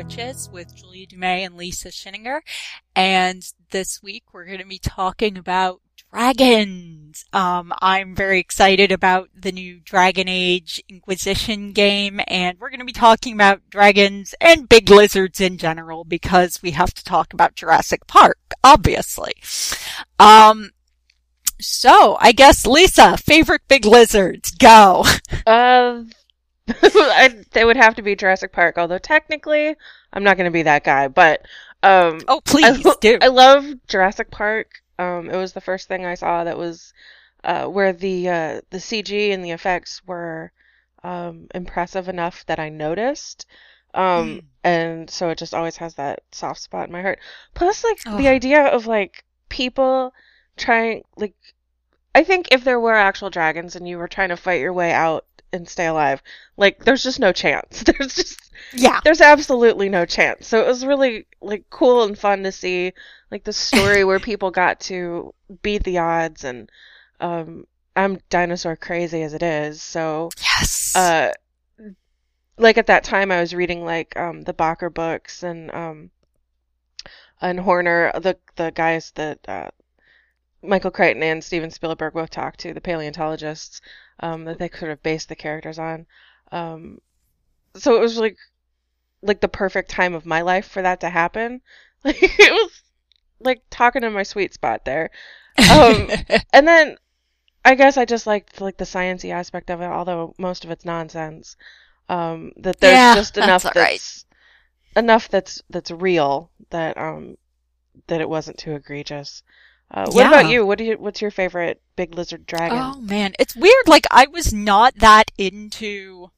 Riches with Julia Dumais and Lisa Schinninger. And this week we're going to be talking about dragons. Um, I'm very excited about the new Dragon Age Inquisition game, and we're going to be talking about dragons and big lizards in general because we have to talk about Jurassic Park, obviously. Um, so I guess Lisa, favorite big lizards, go. Uh, I, they would have to be Jurassic Park, although technically I'm not going to be that guy. But um, oh please I, do. I love Jurassic Park. Um, it was the first thing I saw that was uh, where the uh, the CG and the effects were um, impressive enough that I noticed. Um, mm. and so it just always has that soft spot in my heart. Plus, like oh. the idea of like people trying like I think if there were actual dragons and you were trying to fight your way out and stay alive. Like there's just no chance. There's just yeah. There's absolutely no chance. So it was really like cool and fun to see like the story where people got to beat the odds and um I'm dinosaur crazy as it is. So yes. Uh like at that time I was reading like um the Bakker books and um and Horner the the guys that uh Michael Crichton and Steven Spielberg both talked to, the paleontologists, um, that they sort of based the characters on. Um, so it was like like the perfect time of my life for that to happen. Like it was like talking in my sweet spot there. Um, and then I guess I just liked like the sciency aspect of it, although most of it's nonsense. Um, that there's yeah, just enough that's, that's enough that's that's real that um that it wasn't too egregious. Uh, what Yeah. about you? What do you? What's your favorite big lizard dragon? Oh man, it's weird. Like I was not that into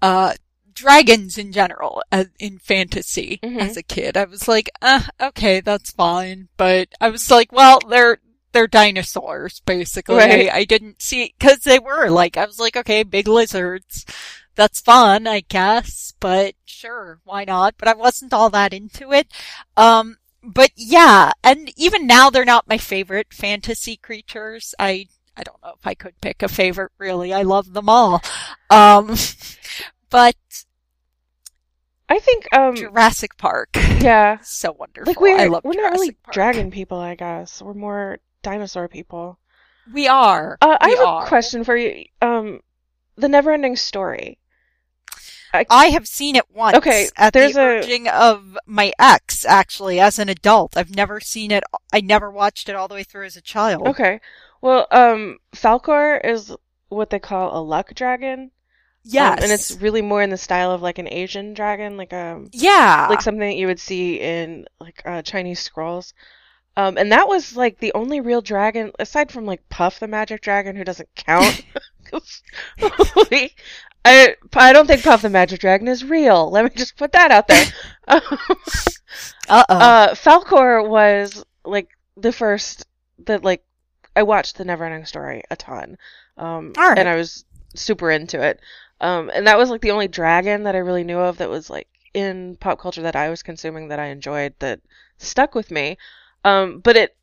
uh dragons in general uh, in fantasy Mhm. as a kid. I was like, uh, okay, that's fine. But I was like, well, they're they're dinosaurs basically. Right. I, I didn't see because they were like I was like, okay, big lizards. That's fun, I guess, but sure, why not? But I wasn't all that into it. Um, but yeah, and even now they're not my favorite fantasy creatures. I I don't know if I could pick a favorite really. I love them all. Um but I think um Jurassic Park. yeah, So wonderful. like we're I love we're not really Park. dragon people, I guess. We're more dinosaur people. We are. Uh, I have are. a question for you. Um, the Neverending Story. I have seen it once. Okay, at there's the a- urging of my ex, actually, as an adult. I've never seen it. I never watched it all the way through as a child. Okay, well, um, Falkor is what they call a luck dragon. Yes. Um, and it's really more in the style of like an Asian dragon, like um, yeah. like something that you would see in like uh, Chinese scrolls. Um, and that was like the only real dragon aside from like Puff the Magic Dragon, who doesn't count. like, I I don't think Puff the Magic Dragon is real. Let me just put that out there. Um, Uh Falkor was like the first that like I watched the Neverending Story a ton, um, right. and I was super into it. Um, and that was like the only dragon that I really knew of that was like in pop culture that I was consuming that I enjoyed that stuck with me. Um, but it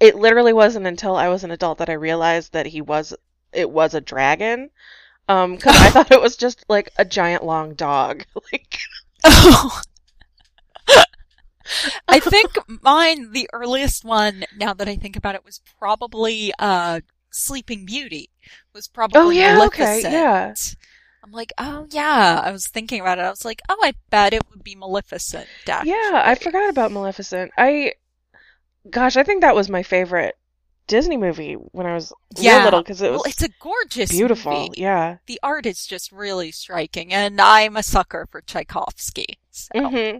it literally wasn't until I was an adult that I realized that he was it was a dragon. Um, because I thought it was just like a giant long dog. like Oh. I think mine, the earliest one, now that I think about it, was probably uh Sleeping Beauty. Was probably Oh, yeah, okay, Maleficent. yeah. I'm like, oh yeah. I was thinking about it. I was like, oh, I bet it would be Maleficent. Actually. Yeah, I forgot about Maleficent. I, gosh, I think that was my favorite Disney movie when I was Yeah. real little because it was Well, it's a gorgeous beautiful. movie. Yeah. The art is just really striking, and I'm a sucker for Tchaikovsky. So hmm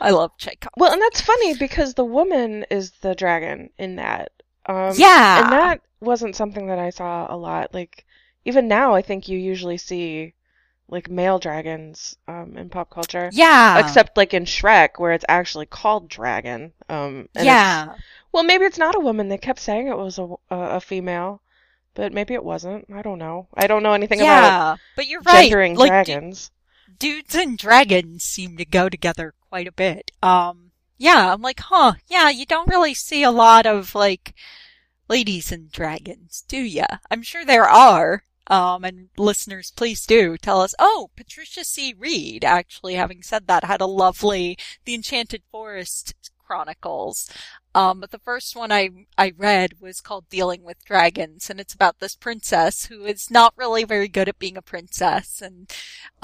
I love Tchaikovsky. Well, and that's funny because the woman is the dragon in that. Um, yeah, And that wasn't something that I saw a lot. Like, even now, I think you usually see like male dragons um, in pop culture. yeah, Except like in Shrek, where it's actually called dragon. Um, yeah. Well, maybe it's not a woman. They kept saying it was a, a, a female, but maybe it wasn't. I don't know. I don't know anything about Yeah, but you're right. gendering like, dragons. dudes and dragons seem to go together quite a bit. Um, yeah, I'm like, huh, yeah, you don't really see a lot of, like, ladies and dragons, do ya? I'm sure there are. Um, and listeners, please do tell us. Oh, Patricia C. Wrede, actually, having said that, had a lovely The Enchanted Forest Chronicles. Um, but the first one I, I read was called Dealing with Dragons, and it's about this princess who is not really very good at being a princess and,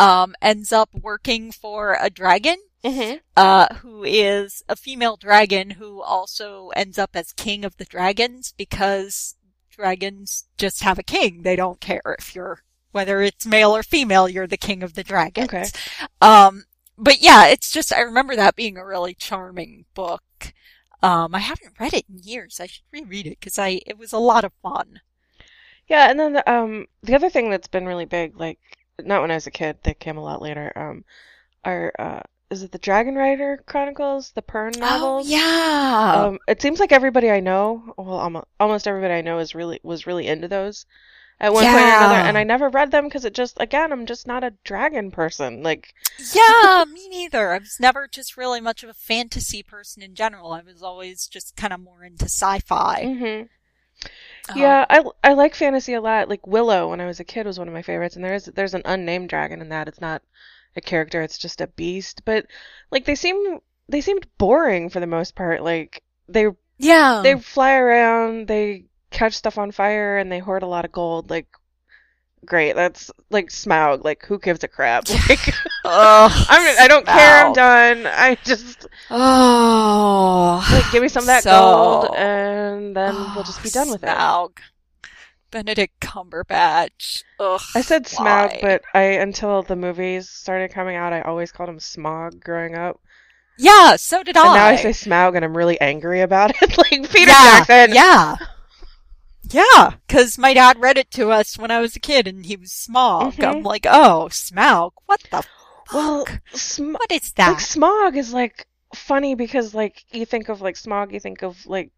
um, ends up working for a dragon Mm-hmm. uh, who is a female dragon who also ends up as king of the dragons because dragons just have a king. They don't care if you're, whether it's male or female, you're the king of the dragons. Okay. Um, but yeah, it's just, I remember that being a really charming book. Um, I haven't read it in years. I should reread it because I, it was a lot of fun. Yeah, and then the, um the other thing that's been really big, like not when I was a kid, they came a lot later. Um, are uh, is it the Dragon Rider Chronicles, the Pern novels? Oh, yeah. Um, it seems like everybody I know, well, almost, almost everybody I know is really was really into those at one point or another, and I never read them because it just, again, I'm just not a dragon person. Like, Yeah, me neither. I was never just really much of a fantasy person in general. I was always just kind of more into sci-fi. hmm Um, yeah, I I like fantasy a lot. Like Willow, when I was a kid, was one of my favorites, and there is there's an unnamed dragon in that. It's not a character; it's just a beast. But like they seem they seemed boring for the most part. Like they yeah. they fly around, they catch stuff on fire, and they hoard a lot of gold. Like, great. That's like Smaug. Like, who gives a crap? Like, Ugh, I'm I don't care. I'm done. I just Oh, like give me some of that So- gold, and then we'll oh, just be Oh, done with it. Benedict Cumberbatch. Ugh. I said why? But I until the movies started coming out, I always called him Smog growing up. yeah, so did I. And now I say Smaug, and I'm really angry about it. like Peter yeah, Jackson. Yeah. Yeah, because my dad read it to us when I was a kid, and he was Smog. Mhm. I'm like, oh, smog. What the fuck? Well, Sm- what is that? like smog is like funny because like you think of like smog, you think of like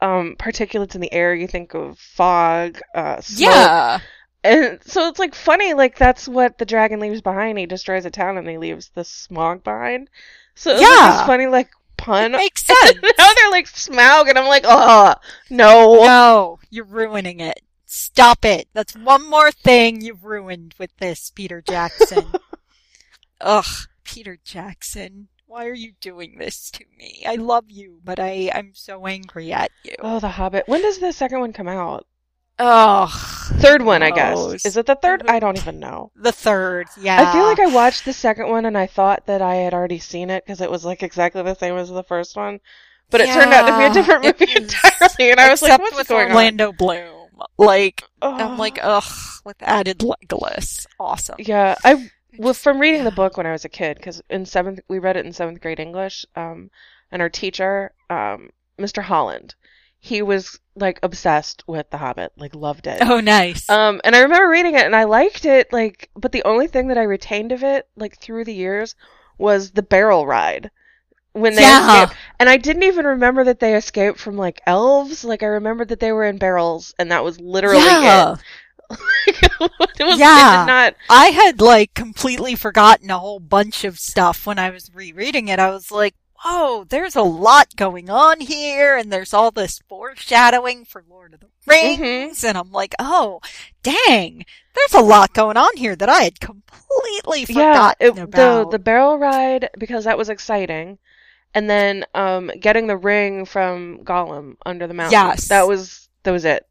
um particulates in the air, you think of fog, uh, smoke. yeah. And so it's like funny, like that's what the dragon leaves behind. He destroys a town and he leaves the smog behind. So it's Yeah. this funny like pun. It makes sense. now they're like Smaug, and I'm like, oh no. No, you're ruining it. Stop it. That's one more thing you've ruined with this, Peter Jackson. Ugh, Peter Jackson. Why are you doing this to me? I love you, but I, I'm so angry at you. Oh, The Hobbit. When does the second one come out? Ugh. Third one, I guess. Is it the third? I don't even know. The third, yeah. I feel like I watched the second one and I thought that I had already seen it because it was like exactly the same as the first one. But it turned out to be a different movie entirely, and I was like, Except "What's with going Orlando Bloom. Like, on?" I'm like, ugh, with added Legolas. Awesome. yeah, I well from reading the book when I was a kid because in seventh we read it in seventh grade English, um, and our teacher, um, Mr. Holland, he was like obsessed with The Hobbit, like loved it. Oh, nice. Um, and I remember reading it and I liked it, like, but the only thing that I retained of it, like, through the years was the barrel ride. When they Yeah. escaped. And I didn't even remember that they escaped from, like, elves. Like, I remembered that they were in barrels, and that was literally yeah. it. it was, Yeah. Not. I had like completely forgotten a whole bunch of stuff when I was rereading it. I was like, whoa, there's a lot going on here, and there's all this foreshadowing for Lord of the Rings, and I'm like, oh, dang, there's a lot going on here that I had completely Yeah, it, about. the the barrel ride because that was exciting, and then um getting the ring from Gollum under the mountain. Yes. that was that was it.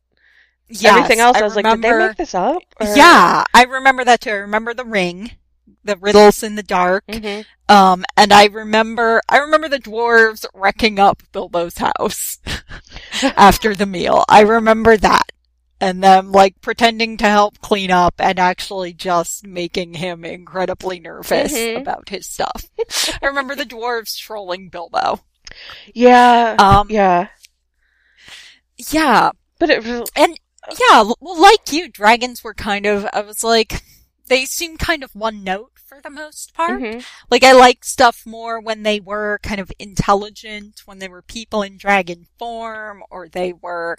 Yes, Everything else, I, was like, did they make this up? or- Yeah, I remember that too. I remember the ring, the riddles in the dark. Mhm. Um, and I remember, I remember the dwarves wrecking up Bilbo's house after the meal. I remember that. And them like pretending to help clean up and actually just making him incredibly nervous Mhm. about his stuff. I remember the dwarves trolling Bilbo. Yeah. Um, yeah. yeah, But it was and yeah, well, like you, dragons were kind of, I was like, they seem kind of one note for the most part. mhm. Like I like stuff more when they were kind of intelligent, when they were people in dragon form, or they were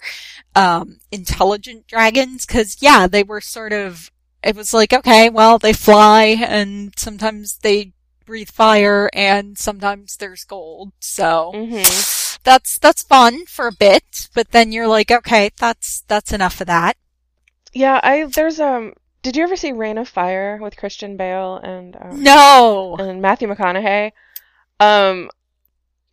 um intelligent dragons. Cause yeah, they were sort of it was like, okay, well they fly and sometimes they breathe fire and sometimes there's gold. So Mhm. that's that's fun for a bit, but then you're like, okay, that's that's enough of that. Yeah, I there's um. Did you ever see Reign of Fire with Christian Bale and um, No. and Matthew McConaughey? Um,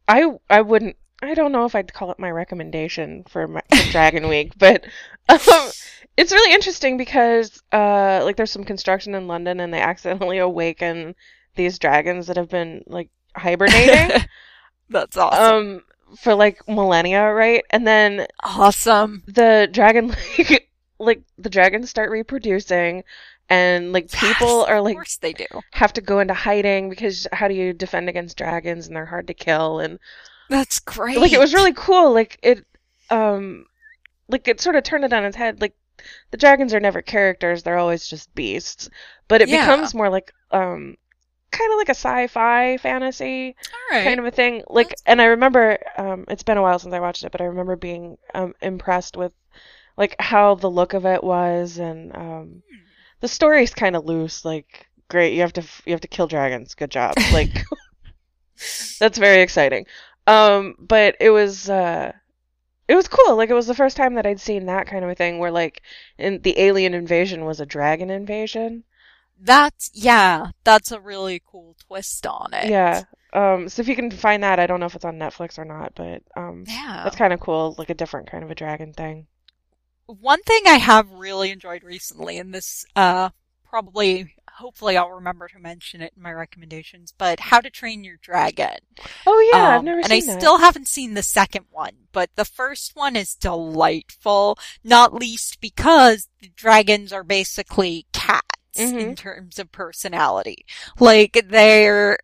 I I wouldn't. I don't know if I'd call it my recommendation for, my, for Dragon Week, but um, it's really interesting because uh, like there's some construction in London and they accidentally awaken these dragons that have been like hibernating That's awesome. um for like millennia, right? And then awesome. the dragon like like the dragons start reproducing and like people Yes, are Of like course they do. have to go into hiding because how do you defend against dragons and they're hard to kill and That's great. like it was really cool like it um like it sort of turned it on its head like the dragons are never characters they're always just beasts but it Yeah. becomes more like um kind of like a sci-fi fantasy right. kind of a thing. Like, and I remember, um, it's been a while since I watched it, but I remember being um, impressed with like how the look of it was, and um, the story's kind of loose. Like, great, you have to you have to kill dragons. Good job. Like, that's very exciting. Um, but it was uh, it was cool. Like, it was the first time that I'd seen that kind of a thing where like, in the alien invasion was a dragon invasion. That's yeah. That's a really cool twist on it. Yeah. Um, so if you can find that, I don't know if it's on Netflix or not, but um, Yeah. That's kind of cool, like a different kind of a dragon thing. One thing I have really enjoyed recently, and this uh probably hopefully I'll remember to mention it in my recommendations, but How to Train Your Dragon. Oh yeah, I've Um, never and I that. still haven't seen the second one, but the first one is delightful, not least because the dragons are basically cats in Mhm. terms of personality. Like they're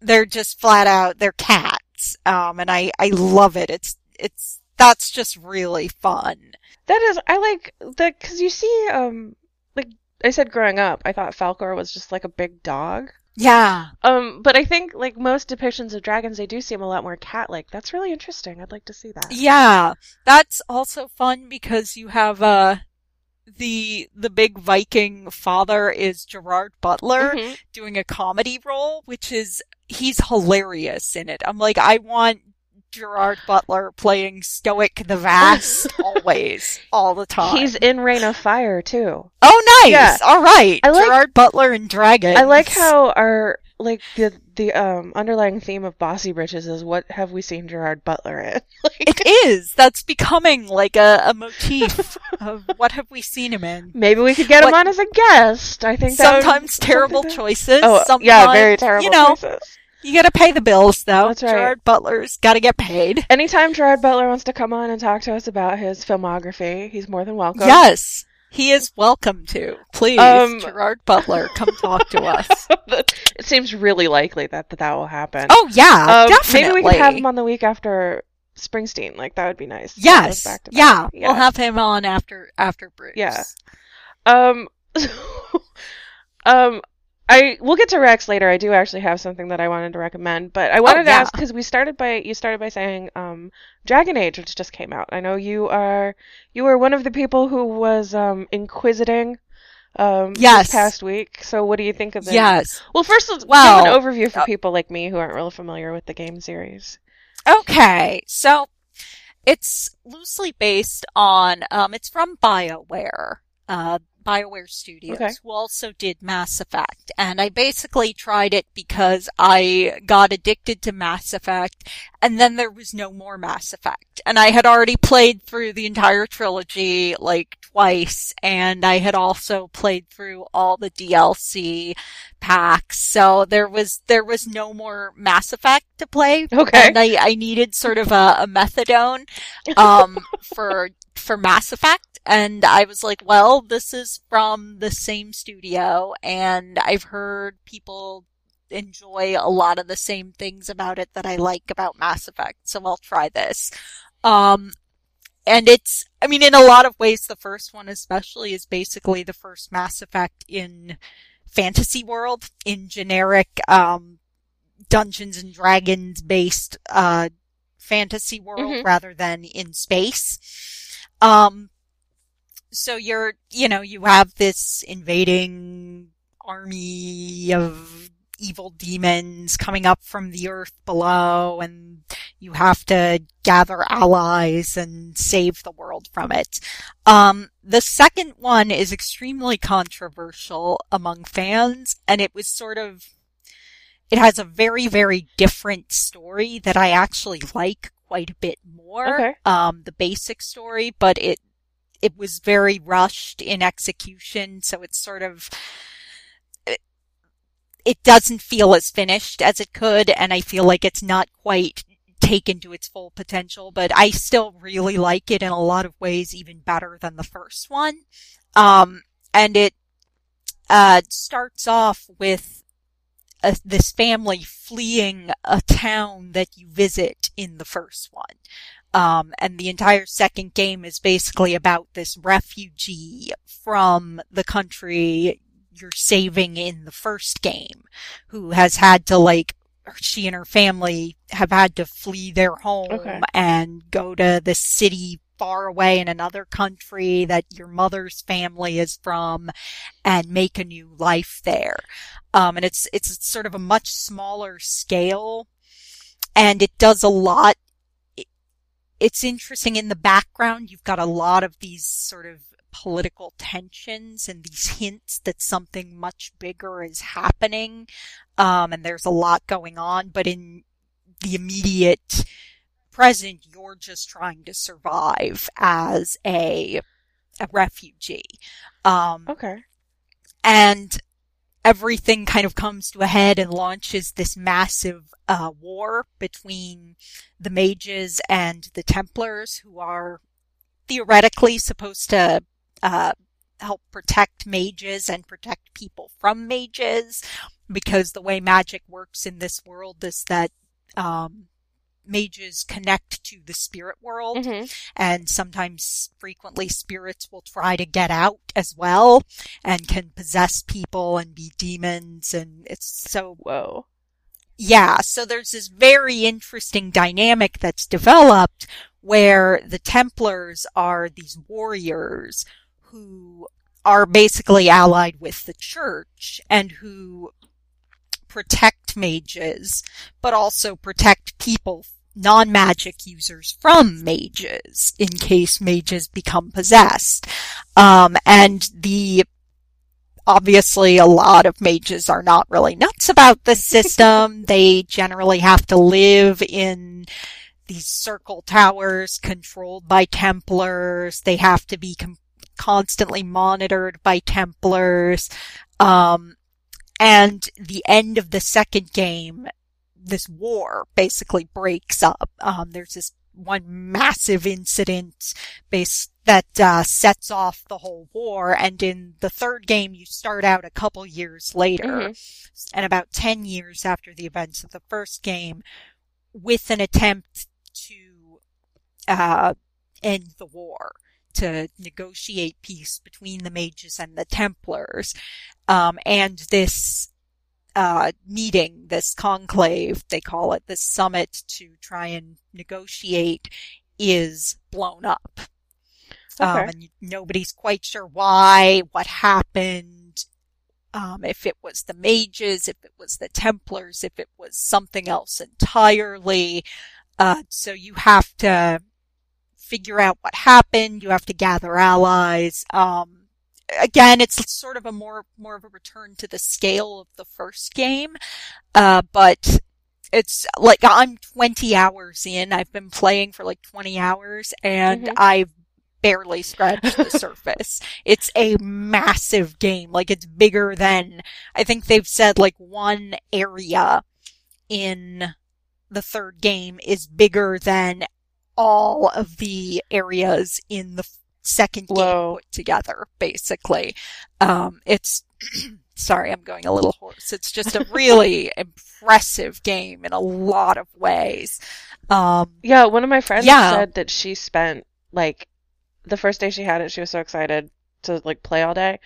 they're just flat out they're cats. Um and I I love it. It's it's that's just really fun. That is, I like that because you see, um, like I said, growing up, I thought Falkor was just like a big dog. Yeah. Um, but I think like most depictions of dragons, they do seem a lot more cat-like. That's really interesting. I'd like to see that. Yeah, that's also fun because you have uh the the big Viking father is Gerard Butler Mhm. doing a comedy role, which is he's hilarious in it. I'm like, I want Gerard Butler playing Stoick the Vast always, all the time. He's in Reign of Fire too. oh, nice. Yeah. All right, I like- Gerard Butler and Dragon. I like how our like the the um underlying theme of Bossy Britches is what have we seen Gerard Butler in? like, it is. That's becoming like a, a motif of what have we seen him in. maybe we could get him on as a guest. I think Sometimes terrible that- choices. Oh sometimes, yeah, very terrible You know, choices. You gotta pay the bills though. That's right. Gerard Butler's gotta get paid. Anytime Gerard Butler wants to come on and talk to us about his filmography, he's more than welcome. Yes. He is welcome to. Please, Um, Gerard Butler, come talk to us. it seems really likely that that, that will happen. Oh yeah, Um, definitely. Maybe we could have him on the week after Springsteen. Like that would be nice. Yes, back to yeah, back. we'll have him on after after Bruce. Yeah. Um, um, I we'll get to Rex later. I do actually have something that I wanted to recommend, but I wanted to Oh, yeah. ask because we started by you started by saying um Dragon Age, which just came out. I know you are you were one of the people who was um inquisiting um Yes. this past week. So what do you think of the Yes. Well, first let's Well, give an overview for uh, people like me who aren't really familiar with the game series. Okay, so it's loosely based on um it's from BioWare. Uh BioWare Studios, Okay. who also did Mass Effect. And I basically tried it because I got addicted to Mass Effect, and then there was no more Mass Effect. And I had already played through the entire trilogy, like, twice, and I had also played through all the DLC packs, so there was, there was no more Mass Effect to play. Okay. And I, I needed sort of a, a methadone, um, for, for Mass Effect. And I was like, well, this is from the same studio and I've heard people enjoy a lot of the same things about it that I like about Mass Effect. So I'll try this. Um, and it's, I mean, in a lot of ways, the first one especially is basically the first Mass Effect in fantasy world, in generic, um, Dungeons and Dragons based, uh, fantasy world Mhm. rather than in space. Um, so you're, you know, you have this invading army of evil demons coming up from the earth below and you have to gather allies and save the world from it. Um, the second one is extremely controversial among fans, and it was sort of, it has a very, very different story that I actually like quite a bit more. Okay. Um, the basic story, but it, it was very rushed in execution, so it's sort of, it, it doesn't feel as finished as it could, and I feel like it's not quite taken to its full potential, but I still really like it in a lot of ways, even better than the first one. Um, and it, uh, starts off with a, this family fleeing a town that you visit in the first one. Um, and the entire second game is basically about this refugee from the country you're saving in the first game who has had to like she and her family have had to flee their home Okay. and go to the city far away in another country that your mother's family is from and make a new life there. Um, and it's, it's sort of a much smaller scale and it does a lot. It- It's interesting in the background. You've got a lot of these sort of political tensions and these hints that something much bigger is happening. Um, and there's a lot going on, but in the immediate present, you're just trying to survive as a, a refugee. Um, Okay. and everything kind of comes to a head and launches this massive uh, war between the mages and the Templars, who are theoretically supposed to uh, help protect mages and protect people from mages, because the way magic works in this world is that um, mages connect to the spirit world hmm and sometimes frequently spirits will try to get out as well and can possess people and be demons and it's so Whoa. yeah so there's this very interesting dynamic that's developed where the templars are these warriors who are basically allied with the church and who protect mages but also protect people non-magic users from mages in case mages become possessed. Um, and the, obviously a lot of mages are not really nuts about the system. they generally have to live in these circle towers controlled by Templars. They have to be com- constantly monitored by Templars. Um, and the end of the second game this war basically breaks up. Um, there's this one massive incident that uh, sets off the whole war, and in the third game, you start out a couple years later, Mhm. and about ten years after the events of the first game, with an attempt to uh, end the war. To negotiate peace between the mages and the Templars, um, and this uh, meeting, this conclave, they call it, this summit to try and negotiate is blown up. Um, and nobody's quite sure why, what happened, um, if it was the mages, if it was the Templars, if it was something else entirely. Uh, so you have to figure out what happened. You have to gather allies. Um, again, it's sort of a more, more of a return to the scale of the first game. Uh, but it's like I'm 20 hours in. I've been playing for like 20 hours and Mhm. I've barely scratched the surface. It's a massive game. Like it's bigger than, I think they've said like one area in the third game is bigger than all of the areas in the second game put together, basically. Um, it's, sorry, I'm going a little hoarse. It's just a really impressive game in a lot of ways. Um, Yeah, one of my friends Yeah. said that she spent like the first day she had it, she was so excited to like play all day.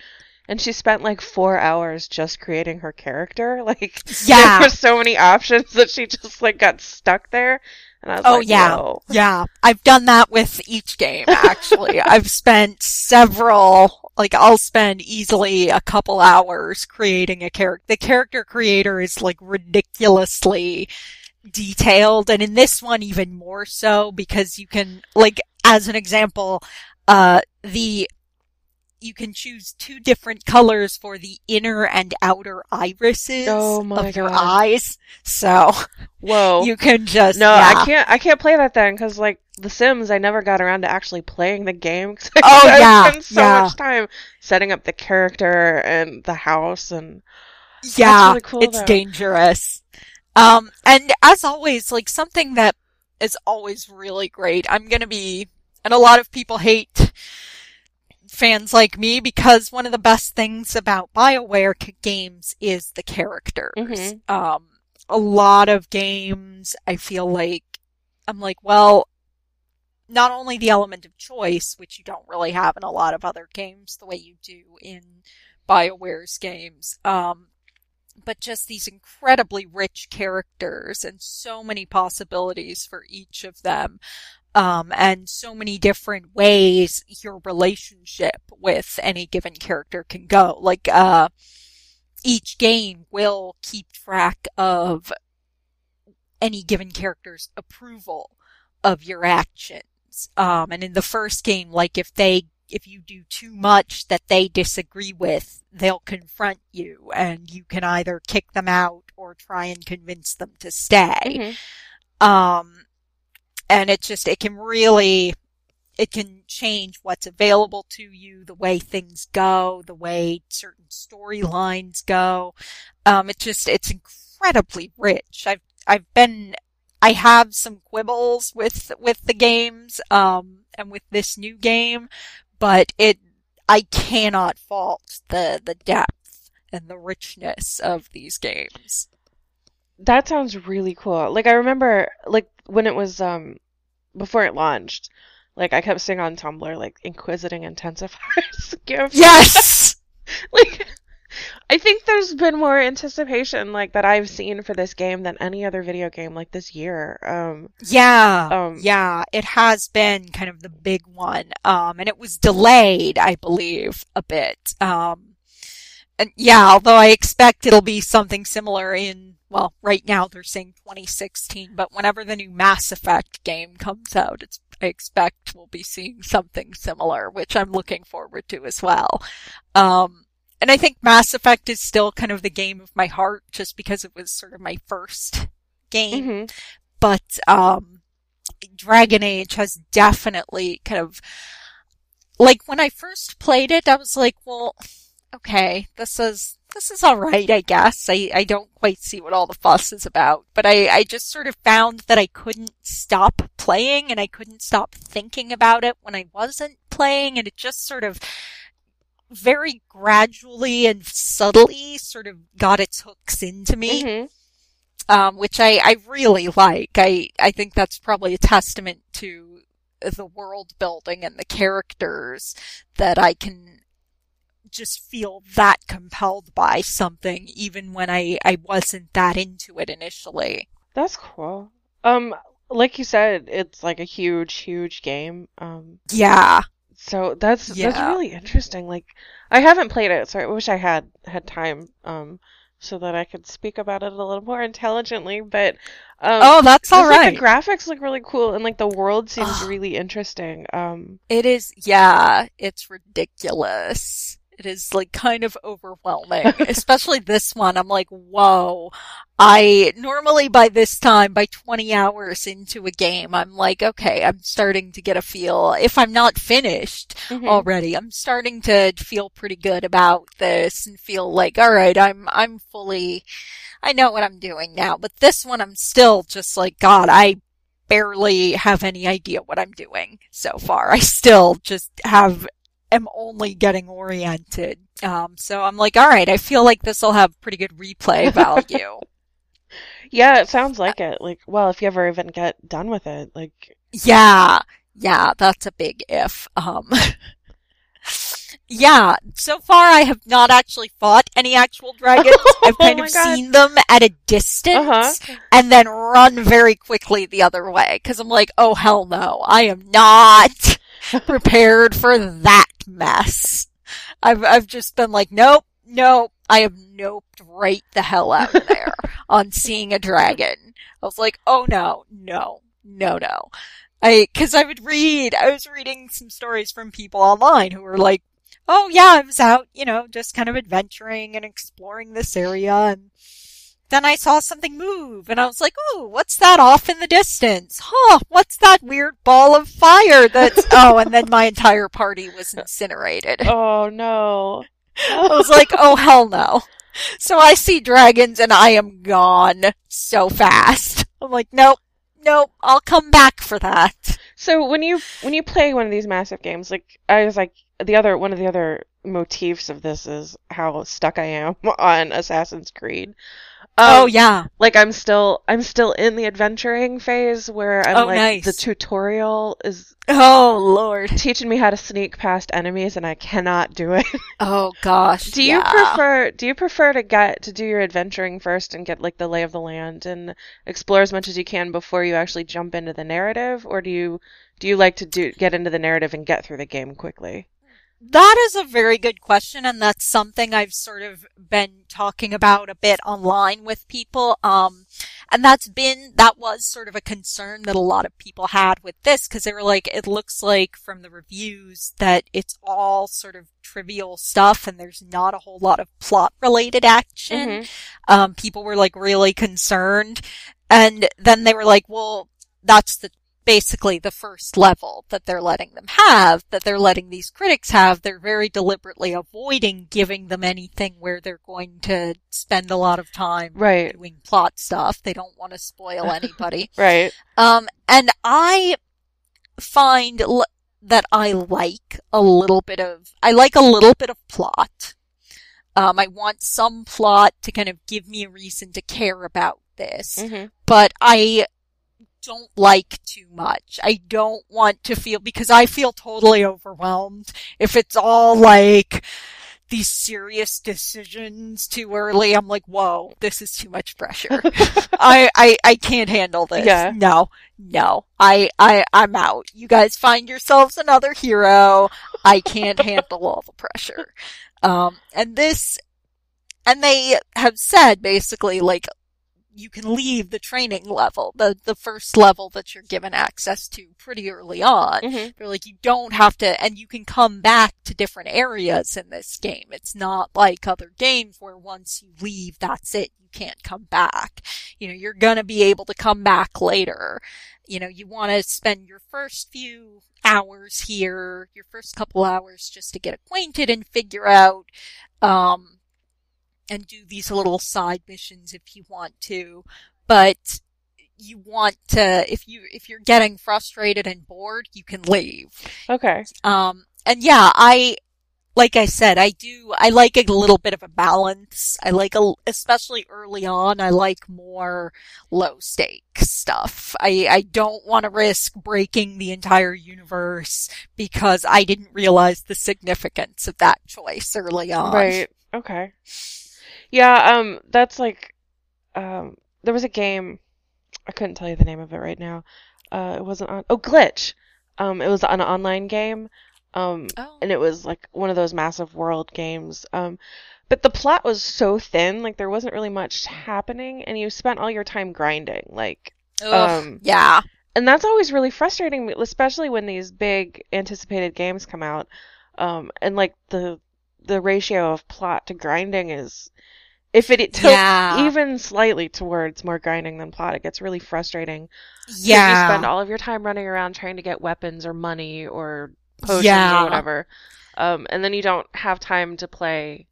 And she spent like four hours just creating her character. Like Yeah. there were so many options that she just like got stuck there. And I was Oh, like, yeah. Whoa. Yeah, I've done that with each game, actually. I've spent several, like, I'll spend easily a couple hours creating a character. The character creator is, like, ridiculously detailed and in this one even more so because you can like as an example uh the you can choose two different colors for the inner and outer irises Oh of your God. eyes so Whoa. you can just no, yeah. I can't. I can't play that then because like The Sims, I never got around to actually playing the game. 'cause Oh, I yeah, spent so yeah. much time setting up the character and the house and Yeah, really cool, it's though. dangerous. Um, and as always, like something that is always really great. I'm gonna be, and a lot of people hate fans like me because one of the best things about BioWare games is the characters. Mhm. Um, a lot of games, I feel like, I'm like, well, not only the element of choice, which you don't really have in a lot of other games the way you do in BioWare's games, um, but just these incredibly rich characters and so many possibilities for each of them. Um, and so many different ways your relationship with any given character can go. Like, uh, each game will keep track of any given character's approval of your actions. Um, and in the first game, like if they, if you do too much that they disagree with, they'll confront you and you can either kick them out or try and convince them to stay. Mhm. Um, and it just, it can really, it can change what's available to you, the way things go, the way certain storylines go. Um, it just, it's incredibly rich. I've, I've been, I have some quibbles with, with the games, um, and with this new game, but it, I cannot fault the, the depth and the richness of these games. that sounds really cool. Like I remember, like when it was um before it launched, like I kept seeing on Tumblr like Inquisiting intensifiers gift. Yes! like I think there's been more anticipation like that I've seen for this game than any other video game like this year. Um Yeah, Um, yeah, it has been kind of the big one. Um, and it was delayed, I believe, a bit. Um, and yeah, although I expect it'll be something similar in, well, right now they're saying 2016, but whenever the new Mass Effect game comes out, it's, I expect we'll be seeing something similar, which I'm looking forward to as well. Um, and I think Mass Effect is still kind of the game of my heart just because it was sort of my first game mhm. but um Dragon Age has definitely kind of like when I first played it, I was like, well, okay, this is this is all right, I guess. I I don't quite see what all the fuss is about, but I I just sort of found that I couldn't stop playing and I couldn't stop thinking about it when I wasn't playing and it just sort of very gradually and subtly sort of got its hooks into me Mhm. um, which I, I really like. I, I think that's probably a testament to the world building and the characters that I can just feel that compelled by something even when I, I wasn't that into it initially. That's cool. Um like you said, it's like a huge, huge game. Um Yeah. So that's that's really interesting. Like I haven't played it, so I wish I had had time um so that I could speak about it a little more intelligently, but um Oh, that's all right. like, the graphics look really cool and like the world seems really interesting. Um It is, yeah, it's ridiculous. It is like kind of overwhelming, especially this one. I'm like, whoa. I normally by this time, by 20 hours into a game, I'm like, okay, I'm starting to get a feel. If I'm not finished mhm. already, I'm starting to feel pretty good about this and feel like, all right, I'm, I'm fully, I know what I'm doing now. But this one, I'm still just like, God, I barely have any idea what I'm doing so far. I still just have, am only getting oriented. Um, so I'm like, all right, I feel like this will have pretty good replay value. Yeah, it sounds like it. Like, well, if you ever even get done with it, like yeah, yeah, that's a big if. Um, yeah, so far I have not actually fought any actual dragons. I've kind Oh of God. seen them at a distance Uh-huh. and then run very quickly the other way because I'm like, oh hell no, I am not prepared for that mess. I've I've just been like, nope, nope, I have noped right the hell out of there on seeing a dragon. I was like, oh no, no, no, no. I, cause I would read, I was reading some stories from people online who were like, oh yeah, I was out, you know, just kind of adventuring and exploring this area and then I saw something move and I was like, oh, what's that off in the distance? Huh, what's that weird ball of fire that's, oh, and then my entire party was incinerated. Oh no. I was like, oh hell no. So I see dragons and I am gone so fast. I'm like, nope, nope, I'll come back for that. So when you when you play one of these massive games, like I was like the other one of the other motifs of this is how stuck I am on Assassin's Creed. Oh Um, yeah. like I'm still I'm still in the adventuring phase where I'm Oh, like nice. the tutorial is Oh lord. teaching me how to sneak past enemies and I cannot do it. Oh gosh. do you yeah. prefer do you prefer to get to do your adventuring first and get like the lay of the land and explore as much as you can before you actually jump into the narrative or do you do you like to do get into the narrative and get through the game quickly? That is a very good question, and that's something I've sort of been talking about a bit online with people. Um, and that's been, that was sort of a concern that a lot of people had with this, because they were like, it looks like from the reviews that it's all sort of trivial stuff and there's not a whole lot of plot related action. Mhm. Um, people were like really concerned. And then they were like, well, that's the basically the first level that they're letting them have, that they're letting these critics have. They're very deliberately avoiding giving them anything where they're going to spend a lot of time Right. doing plot stuff. They don't want to spoil anybody. Right. Um, and I find l- that I like a little bit of, I like a little bit of plot. Um, I want some plot to kind of give me a reason to care about this, Mhm. but I don't like too much. I don't want to feel, because I feel totally overwhelmed if it's all like, these serious decisions too early. I'm like, whoa, this is too much pressure. I, I, I can't handle this. Yeah. No, no. I, I, I'm out. You guys find yourselves another hero. I can't handle all the pressure. Um, and this, and they have said basically like, you can leave the training level, the, the first level that you're given access to pretty early on. Mhm. They're like, you don't have to, and you can come back to different areas in this game. It's not like other games where once you leave, that's it. You can't come back. You know, you're gonna be able to come back later. You know, you want to spend your first few hours here, your first couple hours just to get acquainted and figure out, um, and do these little side missions if you want to. But you want to, if you, if you're getting frustrated and bored, you can leave. Okay. Um, and yeah, I, like I said, I do, I like a little bit of a balance. I like a, especially early on, I like more low stakes stuff. I, I don't want to risk breaking the entire universe because I didn't realize the significance of that choice early on. Right. Okay. Yeah, um that's like um there was a game I couldn't tell you the name of it right now. Uh it wasn't on Oh, Glitch. Um it was an online game. Um Oh. and it was like one of those massive world games. Um but the plot was so thin, like there wasn't really much happening and you spent all your time grinding. Like Ugh, um, yeah. and that's always really frustrating, especially when these big anticipated games come out. Um, and like the the ratio of plot to grinding is, if it, it tilts Yeah. even slightly towards more grinding than plot, it gets really frustrating. Yeah. you spend all of your time running around trying to get weapons or money or potions Yeah. or whatever. Um, and then you don't have time to play.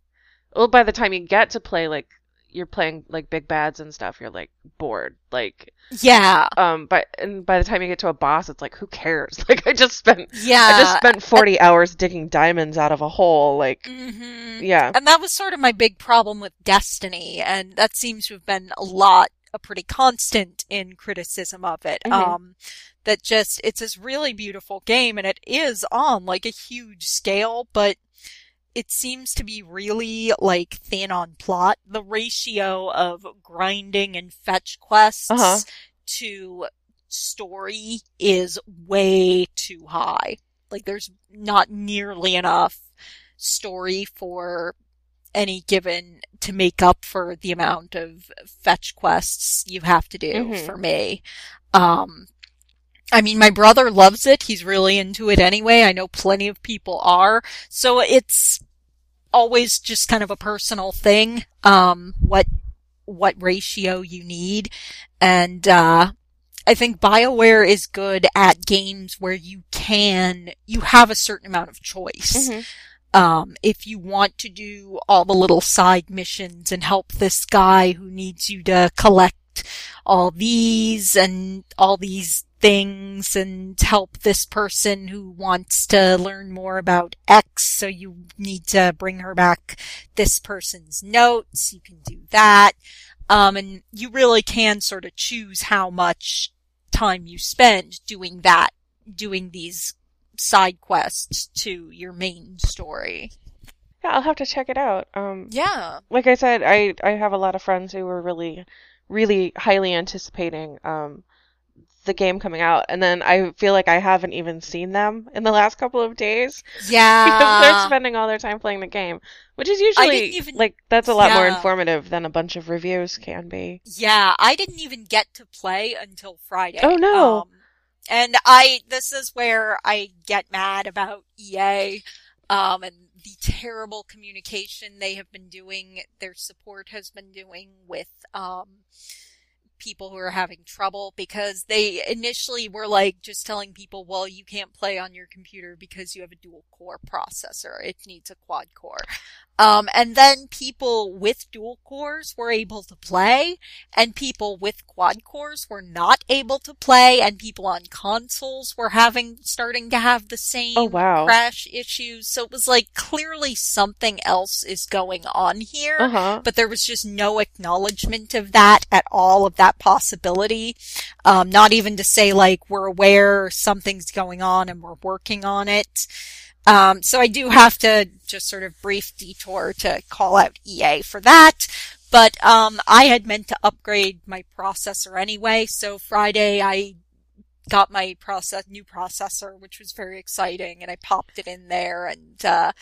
Well, by the time you get to play, like you're playing like big bads and stuff, you're like bored. Like yeah. um but and by the time you get to a boss it's like who cares like i just spent Yeah. i just spent 40 hours digging diamonds out of a hole like hmm yeah And that was sort of my big problem with Destiny, and that seems to have been a lot, a pretty constant in criticism of it. Mhm. Um, that just, it's this really beautiful game, and it is on like a huge scale, but it seems to be really like thin on plot. The ratio of grinding and fetch quests Uh-huh. to story is way too high. Like there's not nearly enough story for any given to make up for the amount of fetch quests you have to do Mhm. for me. Um, I mean, my brother loves it. He's really into it anyway. I know plenty of people are. So it's always just kind of a personal thing. Um, what, what ratio you need. And, uh, I think BioWare is good at games where you can, you have a certain amount of choice. Mhm. Um, if you want to do all the little side missions and help this guy who needs you to collect all these and all these things and help this person who wants to learn more about X, so you need to bring her back this person's notes, you can do that. Um, and you really can sort of choose how much time you spend doing that, doing these side quests to your main story. Yeah, I'll have to check it out. Um, Yeah. like I said, I I have a lot of friends who were really, really highly anticipating um the game coming out, and then I feel like I haven't even seen them in the last couple of days because they're spending all their time playing the game, which is usually even- like that's a lot more informative than a bunch of reviews can be. Yeah, I didn't even get to play until Friday. Oh, no. Um, and I, this is where I get mad about EA, um, and the terrible communication they have been doing, their support has been doing with, um, people who are having trouble because they initially were like just telling people, well, you can't play on your computer because you have a dual core processor. It needs a quad core. Um, and then people with dual cores were able to play and people with quad cores were not able to play and people on consoles were having, starting to have the same Oh, wow. crash issues. So it was like clearly something else is going on here Uh huh. but there was just no acknowledgement of that at all, of that possibility. Um, not even to say like we're aware something's going on and we're working on it. Um, so I do have to just sort of brief detour to call out EA for that. But um, I had meant to upgrade my processor anyway, so Friday I got my process new processor, which was very exciting, and I popped it in there and uh,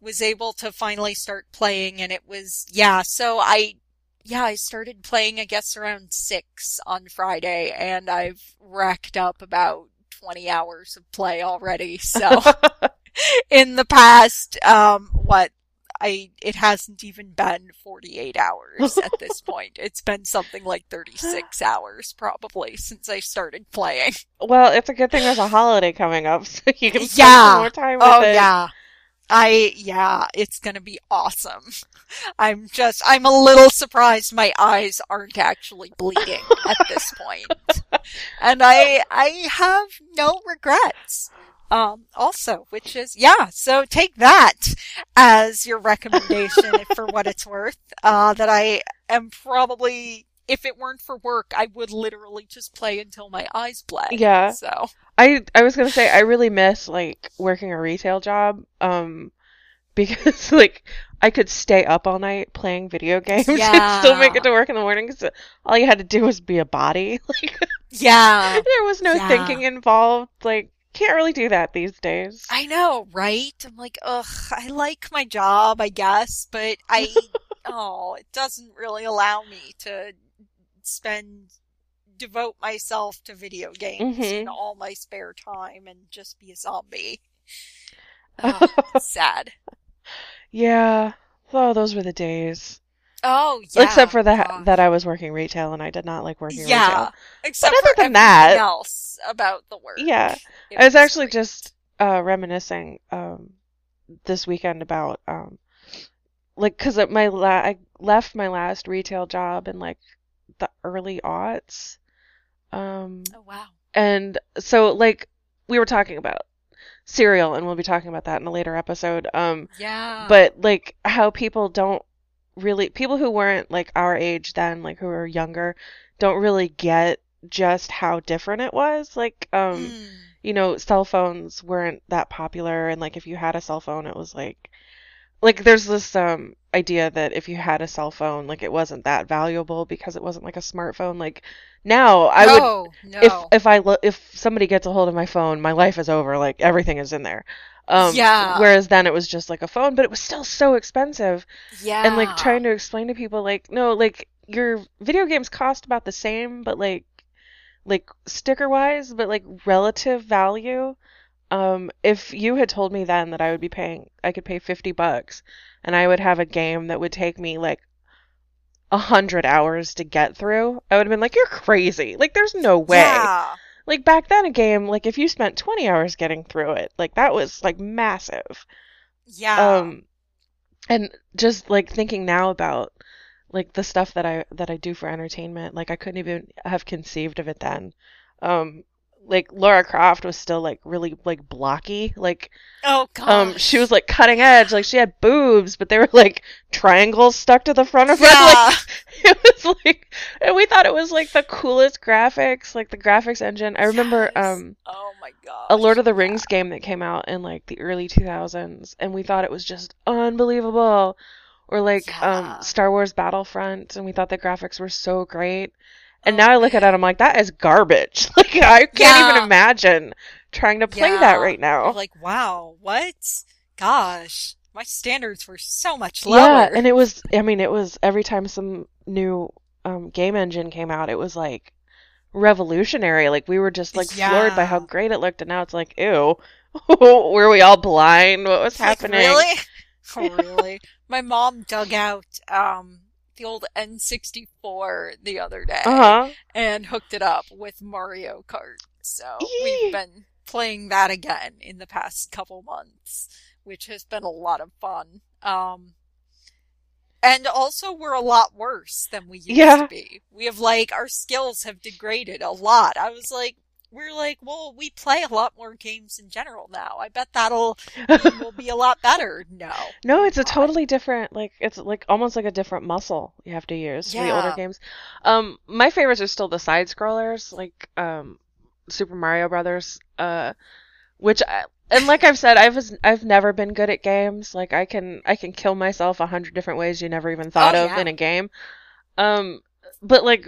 was able to finally start playing. And it was yeah, so I yeah I started playing I guess around six on Friday, and I've racked up about twenty hours of play already. So in the past, um, what I it hasn't even been 48 hours at this point. It's been something like 36 hours probably since I started playing. Well, it's a good thing there's a holiday coming up, so you can spend Yeah. more time with Oh it. yeah. I yeah, it's to be awesome. I'm just I'm a little surprised my eyes aren't actually bleeding at this point. And I I have no regrets. Um also, which is yeah, so take that as your recommendation for what it's worth. Uh that I am probably if it weren't for work, I would literally just play until my eyes bled. Yeah. So I I was gonna say I really miss like working a retail job, um, because like I could stay up all night playing video games yeah. and still make it to work in the morning. Cause all you had to do was be a body. Like yeah. there was no Yeah. thinking involved. Like can't really do that these days. I know, right? I'm like, ugh, I like my job, I guess, but I, oh, it doesn't really allow me to spend, devote myself to video games Mhm. in all my spare time and just be a zombie. Oh, sad. Yeah. Oh, those were the days. Oh, yeah. Except for that gosh. that I was working retail and I did not like working Yeah. retail. Except But other for than everything that- else about the work. Yeah. It I was actually great. just uh, reminiscing um, this weekend about um, like because my la- I left my last retail job in like the early aughts, um, Oh, wow. and so like we were talking about serial, and we'll be talking about that in a later episode. Um, Yeah. but like how people don't really people who weren't like our age then, like who were younger, don't really get just how different it was. Like um Mm. you know, cell phones weren't that popular and like if you had a cell phone it was like like there's this um idea that if you had a cell phone like it wasn't that valuable because it wasn't like a smartphone like now I would no, no. if if I lo- if somebody gets a hold of my phone my life is over like everything is in there Um, Yeah. Whereas then it was just like a phone, but it was still so expensive. Yeah. And like trying to explain to people, like, no, like your video games cost about the same, but like, like sticker wise, but like relative value. Um, if you had told me then that I would be paying, I could pay 50 bucks and I would have a game that would take me like a hundred hours to get through, I would have been like, you're crazy. Like, there's no way. Yeah. Like back then, a game, like if you spent 20 hours getting through it, like that was like massive. Yeah. Um, and just like thinking now about like the stuff that I that I do for entertainment, like I couldn't even have conceived of it then. Um, like Lara Croft was still like really like blocky, like oh god. um she was like cutting edge, like she had boobs, but they were like triangles stuck to the front of her. Yeah. Like it was like, and we thought it was like the coolest graphics, like the graphics engine. I remember Yes. um Oh my god. a Lord of the Rings game that came out in like the early 2000s, and we thought it was just unbelievable. Or like Yeah. um, Star Wars Battlefront, and we thought the graphics were so great. And now I look at it. I'm like, that is garbage. Like I can't Yeah. even imagine trying to play Yeah. that right now. Like, wow, what? Gosh, my standards were so much lower. Yeah, and it was. I mean, it was every time some new um, game engine came out, it was like revolutionary. Like we were just like floored by how great it looked, and now it's like, ew, were we all blind? What was Like, happening? really? Oh, really? My mom dug out um the old N64 the other day Uh huh. and hooked it up with Mario Kart. So Yee. we've been playing that again in the past couple months, which has been a lot of fun. Um and also we're a lot worse than we used Yeah. to be. We have like our skills have degraded a lot. I was like we're like, well, we play a lot more games in general now. I bet that'll we'll be a lot better. No. No, it's a totally different. Like it's like almost like a different muscle you have to use for the older games. Um, my favorites are still the side scrollers, like um, Super Mario Brothers. Uh, which I, and like I've said, I've I've never been good at games. Like I can I can kill myself a hundred different ways you never even thought Oh, of yeah. in a game. Um, but like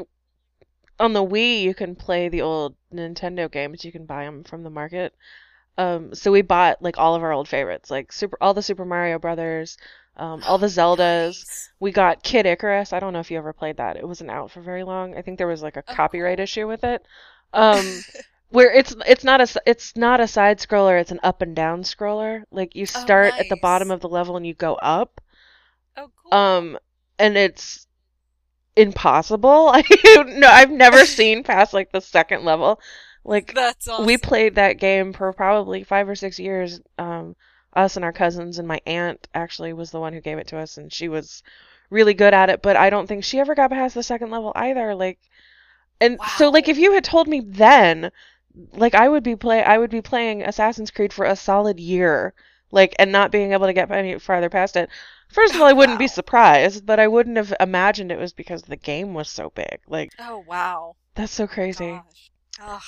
on the Wii, you can play the old Nintendo games. You can buy them from the market. Um, so we bought like all of our old favorites, like super all the Super Mario Brothers, um, all the Zeldas. Nice. We got Kid Icarus. I don't know if you ever played that. It wasn't out for very long. I think there was like a Oh, copyright issue with it. Um, where it's it's not a it's not a side scroller. It's an up and down scroller. Like you Oh, start at the bottom of the level and you go up. Oh, cool. Um, and it's impossible. I no, I've never seen past like the second level. Like That's awesome. we played that game for probably five or six years. Um, us and our cousins and my aunt actually was the one who gave it to us, and she was really good at it. But I don't think she ever got past the second level either. Like, and so like if you had told me then, like I would be play I would be playing Assassin's Creed for a solid year, like and not being able to get any farther past it. First of all, I wouldn't be surprised, but I wouldn't have imagined it was because the game was so big. Like Oh wow. that's so crazy. Ugh.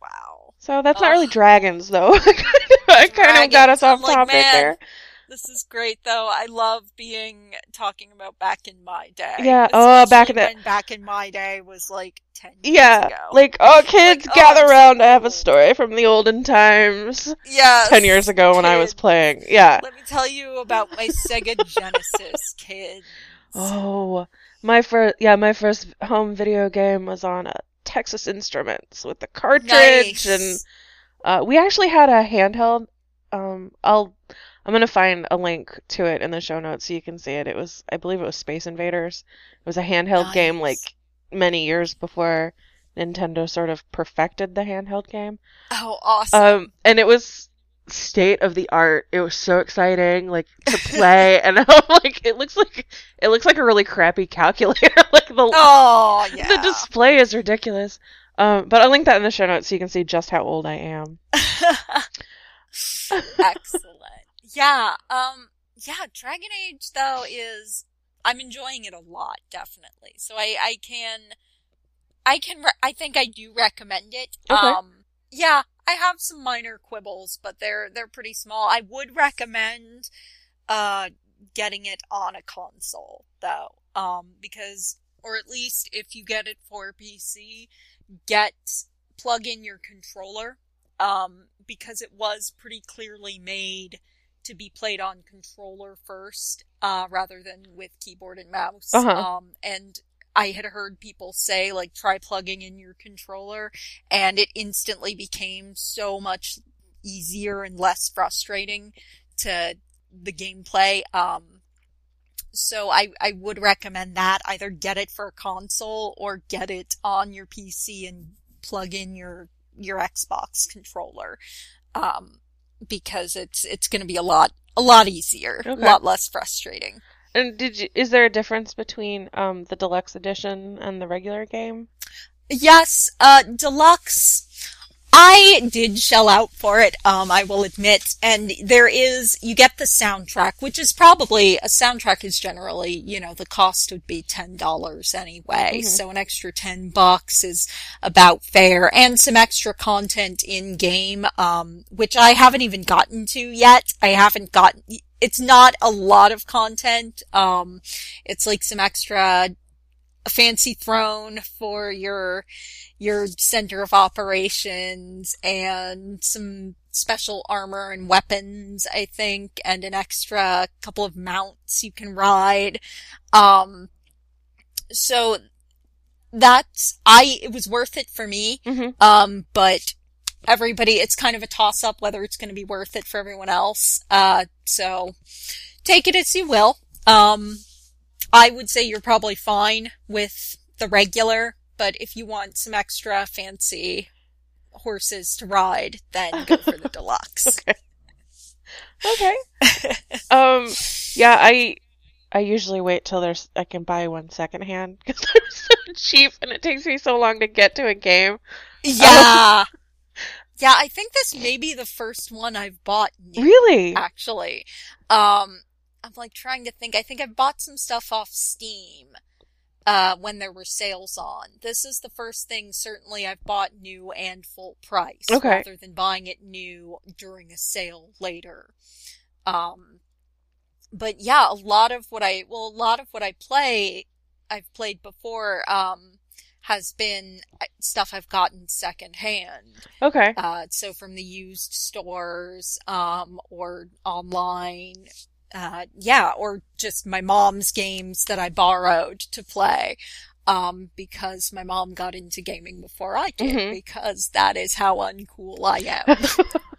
Wow. So that's not really dragons, though. I kind of got us. I'm off like, topic man, there. This is great though. I love being talking about back in my day. Yeah, oh, back in the- back in my day was like ten years Yeah, ago. like oh, kids, Like, oh, gather I'm so around. I have a story from the olden times, Yeah. ten years ago when I was playing. Yeah. Let me tell you about my Sega Genesis, kids. Oh, my first, yeah, my first home video game was on a Texas Instruments with the cartridge, and uh, we actually had a handheld. Um, I'll, I'm gonna find a link to it in the show notes so you can see it. It was, I believe, it was Space Invaders. It was a handheld game, like many years before Nintendo sort of perfected the handheld game. Oh, awesome. Um, and it was state of the art. It was so exciting, like to play, and I'm like, it looks like it looks like a really crappy calculator. like the oh, yeah. the display is ridiculous. Um, but I'll link that in the show notes so you can see just how old I am. Excellent. Yeah. Um. Yeah. Dragon Age though is I'm enjoying it a lot, definitely. So I I can I can re- I think I do recommend it. Okay. Um. Yeah. I have some minor quibbles, but they're they're pretty small. I would recommend uh getting it on a console though. Um. Because or at least if you get it for PC, get plug in your controller um, because it was pretty clearly made to be played on controller first, uh, rather than with keyboard and mouse. Uh-huh. Um, and I had heard people say, like, try plugging in your controller, and it instantly became so much easier and less frustrating to the gameplay. Um, so I, I would recommend that. Either get it for a console or get it on your PC and plug in your, your Xbox controller. Um, because it's, it's gonna be a lot, a lot easier, Okay. a lot less frustrating. And did you, is there a difference between um the deluxe edition and the regular game? Yes, uh, deluxe. I did shell out for it, um, I will admit, and there is, you get the soundtrack, which is probably, a soundtrack is generally, you know, the cost would be $10 anyway, Mhm. so an extra 10 bucks is about fair, and some extra content in game, um, which I haven't even gotten to yet. I haven't gotten, it's not a lot of content, um, it's like some extra a fancy throne for your your center of operations and some special armor and weapons, I think, and an extra couple of mounts you can ride. Um so that's I it was worth it for me. Mm-hmm. Um but everybody it's kind of a toss up whether it's going to be worth it for everyone else. Uh so take it as you will. Um I would say you're probably fine with the regular, but if you want some extra fancy horses to ride, then go for the deluxe. Okay. Okay. um. Yeah. I. I usually wait till there's I can buy one secondhand because they're so cheap and it takes me so long to get to a game. Yeah. yeah, I think this may be the first one I've bought new, Really? actually. Um, I'm like trying to think. I think I've bought some stuff off Steam, uh, when there were sales on. This is the first thing certainly I've bought new and full price. Okay. Rather than buying it new during a sale later. Um, but yeah, a lot of what I, well, a lot of what I play, I've played before, um, has been uh, stuff I've gotten secondhand. Okay. Uh, so from the used stores, um, or online, uh, yeah, or just my mom's games that I borrowed to play. Um, because my mom got into gaming before I did, Mhm. because that is how uncool I am.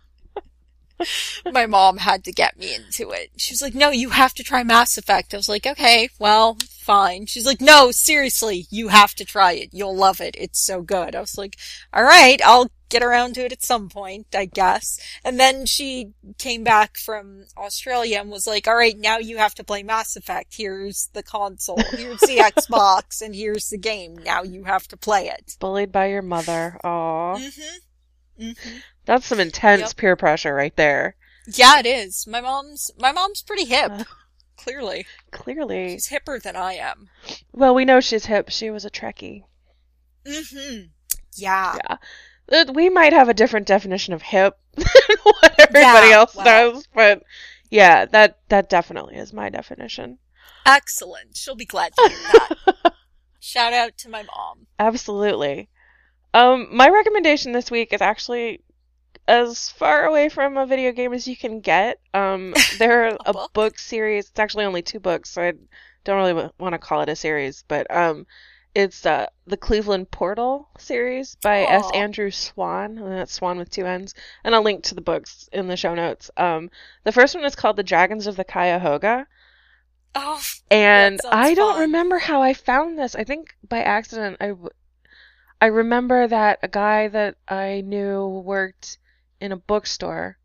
my mom had to get me into it. She was like, no, you have to try Mass Effect. I was like, okay, well, fine. She's like, no, seriously, you have to try it. You'll love it. It's so good. I was like, all right, I'll get around to it at some point, I guess. And then she came back from Australia and was like, all right, now you have to play Mass Effect. Here's the console. Here's the Xbox and here's the game. Now you have to play it. Bullied by your mother. Aw. Mm-hmm. Mm-hmm. That's some intense Yep. peer pressure right there. Yeah, it is. My mom's, my mom's pretty hip. Uh. Clearly. Clearly. She's hipper than I am. Well, we know she's hip. She was a Trekkie. Mm-hmm. Yeah. Yeah. We might have a different definition of hip than what everybody Yeah, else well. does, but yeah, that that definitely is my definition. Excellent. She'll be glad to hear that. Shout out to my mom. Absolutely. Um, my recommendation this week is actually as far away from a video game as you can get. Um, they're A a, book? book? series. It's actually only two books, so I don't really want to call it a series, but um, it's uh, the Cleveland Portal series by S. Andrew Swann, and that's Swann with two N's, and I'll link to the books in the show notes. Um, the first one is called The Dragons of the Cuyahoga. Oh, And I don't fun. remember how I found this. I think by accident. I, w- I remember that a guy that I knew worked in a bookstore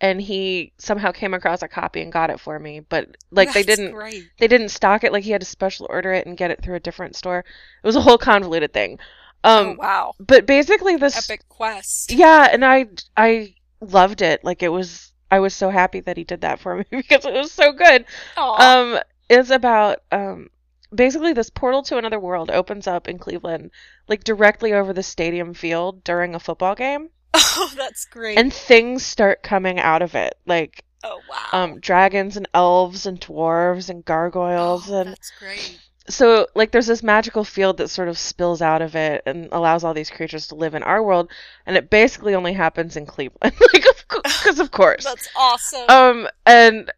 and he somehow came across a copy and got it for me. But like they didn't Great. they didn't stock it like he had to special order it and get it through a different store. It was a whole convoluted thing. Um oh wow. but basically this Epic quest. yeah, and I I loved it. Like it was I was so happy that he did that for me because it was so good. Aw. Um, it's about um, basically this portal to another world opens up in Cleveland, like directly over the stadium field during a football game, oh, that's great. and things start coming out of it, like oh wow. um, dragons and elves and dwarves and gargoyles, Oh, and that's great. so like there's this magical field that sort of spills out of it and allows all these creatures to live in our world and it basically only happens in Cleveland like because of course That's awesome. um and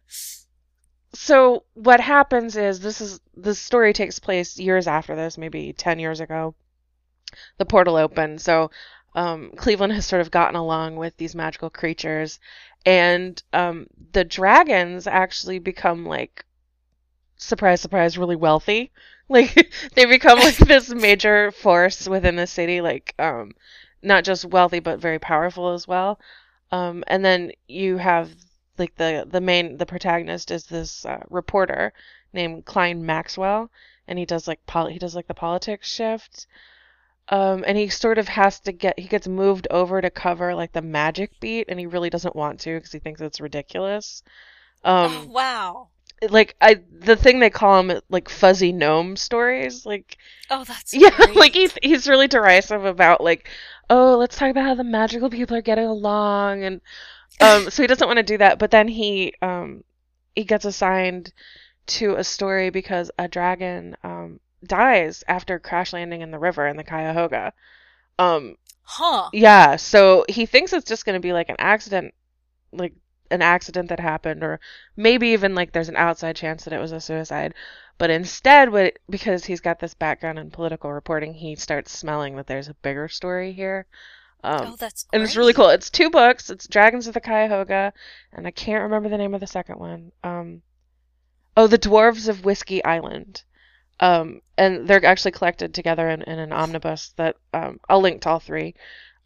so what happens is this is the story takes place years after this maybe 10 years ago. The portal opened so um, Cleveland has sort of gotten along with these magical creatures. And um, the dragons actually become like surprise surprise really wealthy. Like they become like this major force within the city like um not just wealthy but very powerful as well. Um and then you have like the the main the protagonist is this uh, reporter named Kline Maxwell and he does like pol- he does like the politics shift um and he sort of has to get he gets moved over to cover like the magic beat and he really doesn't want to because he thinks it's ridiculous um oh, wow. like I the thing they call him like fuzzy gnome stories like Oh, that's yeah great. like he's he's really derisive about like oh let's talk about how the magical people are getting along and um so he doesn't want to do that but then he um he gets assigned to a story because a dragon um dies after crash landing in the river in the Cuyahoga um huh. yeah, so he thinks it's just going to be like an accident, like an accident that happened, or maybe even like there's an outside chance that it was a suicide. But instead, what because he's got this background in political reporting, he starts smelling that there's a bigger story here. Um, oh, that's great. and it's really cool. It's two books. It's Dragons of the Cuyahoga, and I can't remember the name of the second one. Um, oh, The Dwarves of Whiskey Island. Um, and they're actually collected together in, in an omnibus that um, I'll link to all three.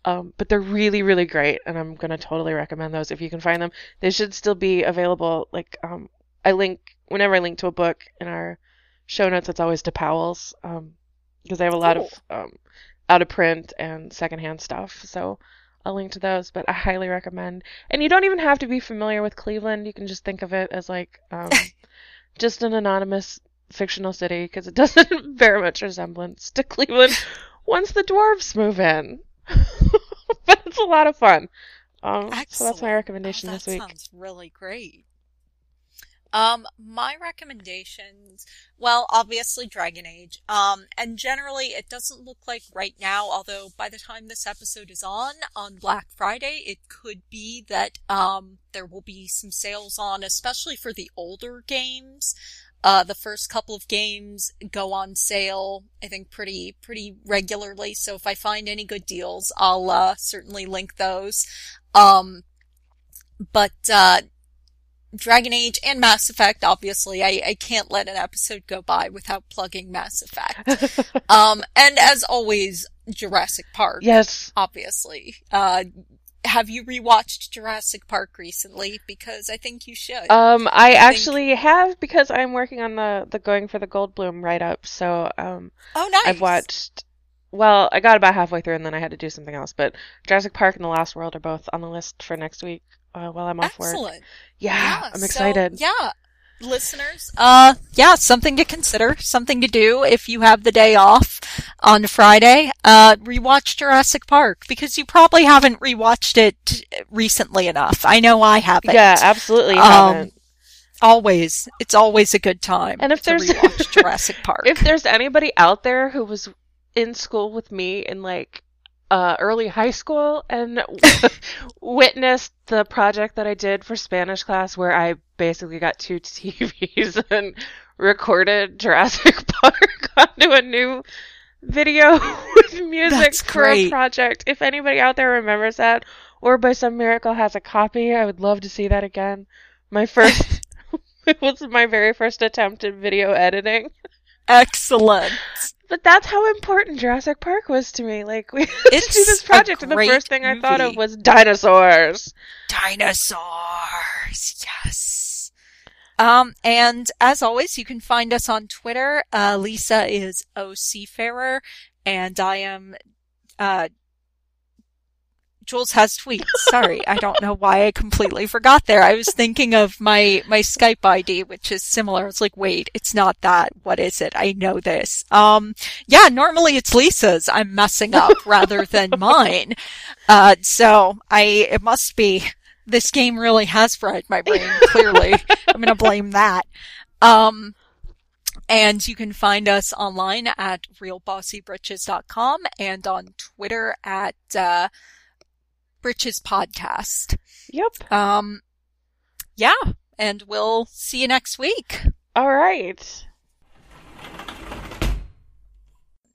Um, but they're really, really great, and I'm gonna totally recommend those if you can find them. They should still be available. Like, um, I link whenever I link to a book in our show notes. It's always to Powell's, um, because they have a lot of um, out of print and secondhand stuff. So I'll link to those, but I highly recommend. And you don't even have to be familiar with Cleveland. You can just think of it as like um, just an anonymous fictional city because it doesn't bear much resemblance to Cleveland once the dwarves move in. but it's a lot of fun. Um, so that's my recommendation oh, this that week. sounds really great. Um, my recommendations, well, obviously Dragon Age. Um, and generally it doesn't look like right now, although by the time this episode is on, on Black Friday, it could be that, um, there will be some sales on, especially for the older games. Uh, the first couple of games go on sale, I think pretty, pretty regularly. So if I find any good deals, I'll, uh, certainly link those. Um, but, uh, Dragon Age and Mass Effect, obviously, I, I can't let an episode go by without plugging Mass Effect. um, and as always, Jurassic Park, yes. obviously. Uh, have you rewatched Jurassic Park recently? Because I think you should. Um, I think- actually have because I'm working on the the going for the Goldblum write up. So um, oh, nice. I've watched. Well, I got about halfway through and then I had to do something else. But Jurassic Park and The Lost World are both on the list for next week uh, while I'm off work. Excellent. Yeah, I'm so, excited. yeah. Listeners, uh, yeah, something to consider, something to do if you have the day off on Friday. Uh, rewatch Jurassic Park because you probably haven't rewatched it recently enough. I know I haven't. Yeah, absolutely Um, haven't. Always, it's always a good time. And if to there's- Jurassic Park, If there's anybody out there who was in school with me in like uh, early high school and witnessed the project that I did for Spanish class, where I basically got two TVs and recorded Jurassic Park onto a new video with music That's for a project. If anybody out there remembers that, or by some miracle has a copy, I would love to see that again. My first. It was my very first attempt at video editing. excellent. But that's how important Jurassic Park was to me. Like we had to do this project, and the first thing I thought of was dinosaurs. Dinosaurs, yes. Um, and as always, you can find us on Twitter. Uh, Lisa is OCFairer, and I am, uh, Jules has tweets. Sorry, I don't know why I completely forgot there. I was thinking of my, my Skype ID, which is similar. I was like, wait, it's not that. What is it? I know this. Um, yeah, normally it's Lisa's. I'm messing up rather than mine. Uh, so I, it must be, this game really has fried my brain, clearly. I'm gonna blame that. Um, and you can find us online at realbossybritches.com and on Twitter at uh, Britches Podcast. Yep. Um, yeah, and we'll see you next week. All right.